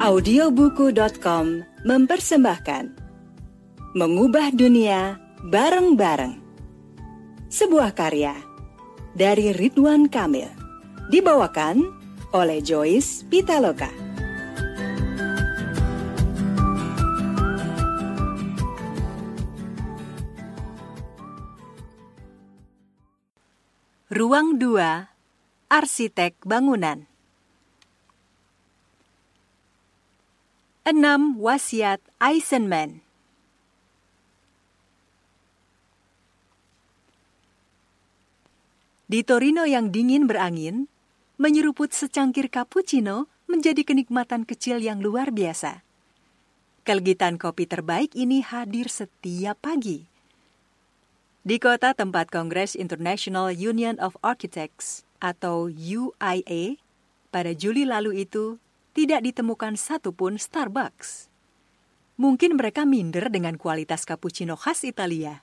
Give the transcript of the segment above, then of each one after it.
Audiobuku.com mempersembahkan. Mengubah Dunia Bareng-Bareng. Sebuah karya dari Ridwan Kamil. Dibawakan oleh Joyce Pitaloka. Ruang 2 Arsitek Bangunan 6 Wasiat Eisenman Di Torino yang dingin berangin, menyeruput secangkir cappuccino menjadi kenikmatan kecil yang luar biasa. Kelgitan kopi terbaik ini hadir setiap pagi. Di kota tempat Kongres International Union of Architects atau UIA pada Juli lalu itu tidak ditemukan satupun Starbucks. Mungkin mereka minder dengan kualitas cappuccino khas Italia.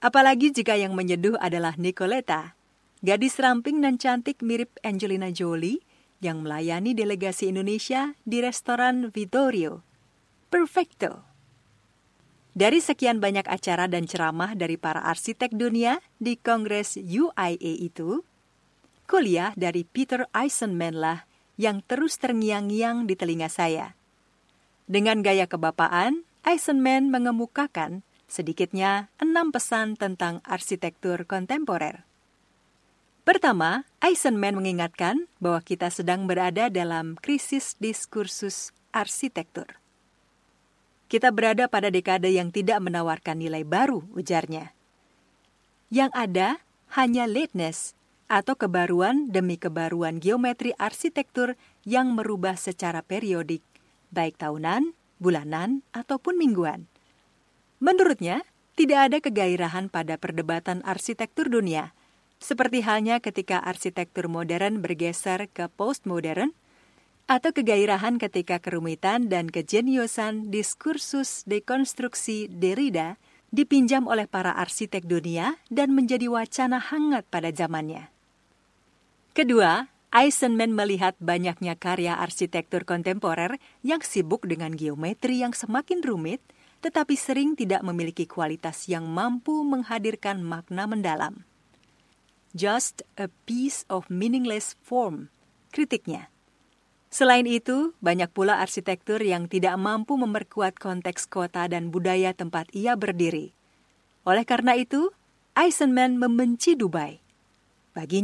Apalagi jika yang menyeduh adalah Nicoletta, gadis ramping dan cantik mirip Angelina Jolie yang melayani delegasi Indonesia di restoran Vittorio. Perfecto. Dari sekian banyak acara dan ceramah dari para arsitek dunia di Kongres UIA itu, kuliah dari Peter Eisenman lah yang terus terngiang-ngiang di telinga saya. Dengan gaya kebapaan, Eisenman mengemukakan sedikitnya enam pesan tentang arsitektur kontemporer. Pertama, Eisenman mengingatkan bahwa kita sedang berada dalam krisis diskursus arsitektur. Kita berada pada dekade yang tidak menawarkan nilai baru, ujarnya. Yang ada hanya lateness atau kebaruan demi kebaruan geometri arsitektur yang merubah secara periodik, baik tahunan, bulanan, ataupun mingguan. Menurutnya, tidak ada kegairahan pada perdebatan arsitektur dunia, seperti halnya ketika arsitektur modern bergeser ke postmodern atau kegairahan ketika kerumitan dan kejeniusan diskursus dekonstruksi Derrida dipinjam oleh para arsitek dunia dan menjadi wacana hangat pada zamannya. Kedua, Eisenman melihat banyaknya karya arsitektur kontemporer yang sibuk dengan geometri yang semakin rumit, tetapi sering tidak memiliki kualitas yang mampu menghadirkan makna mendalam. Just a piece of meaningless form, kritiknya. Selain itu, banyak pula arsitektur yang tidak mampu memperkuat konteks kota dan budaya tempat ia berdiri. Oleh karena itu, Eisenman membenci Dubai. Baginya,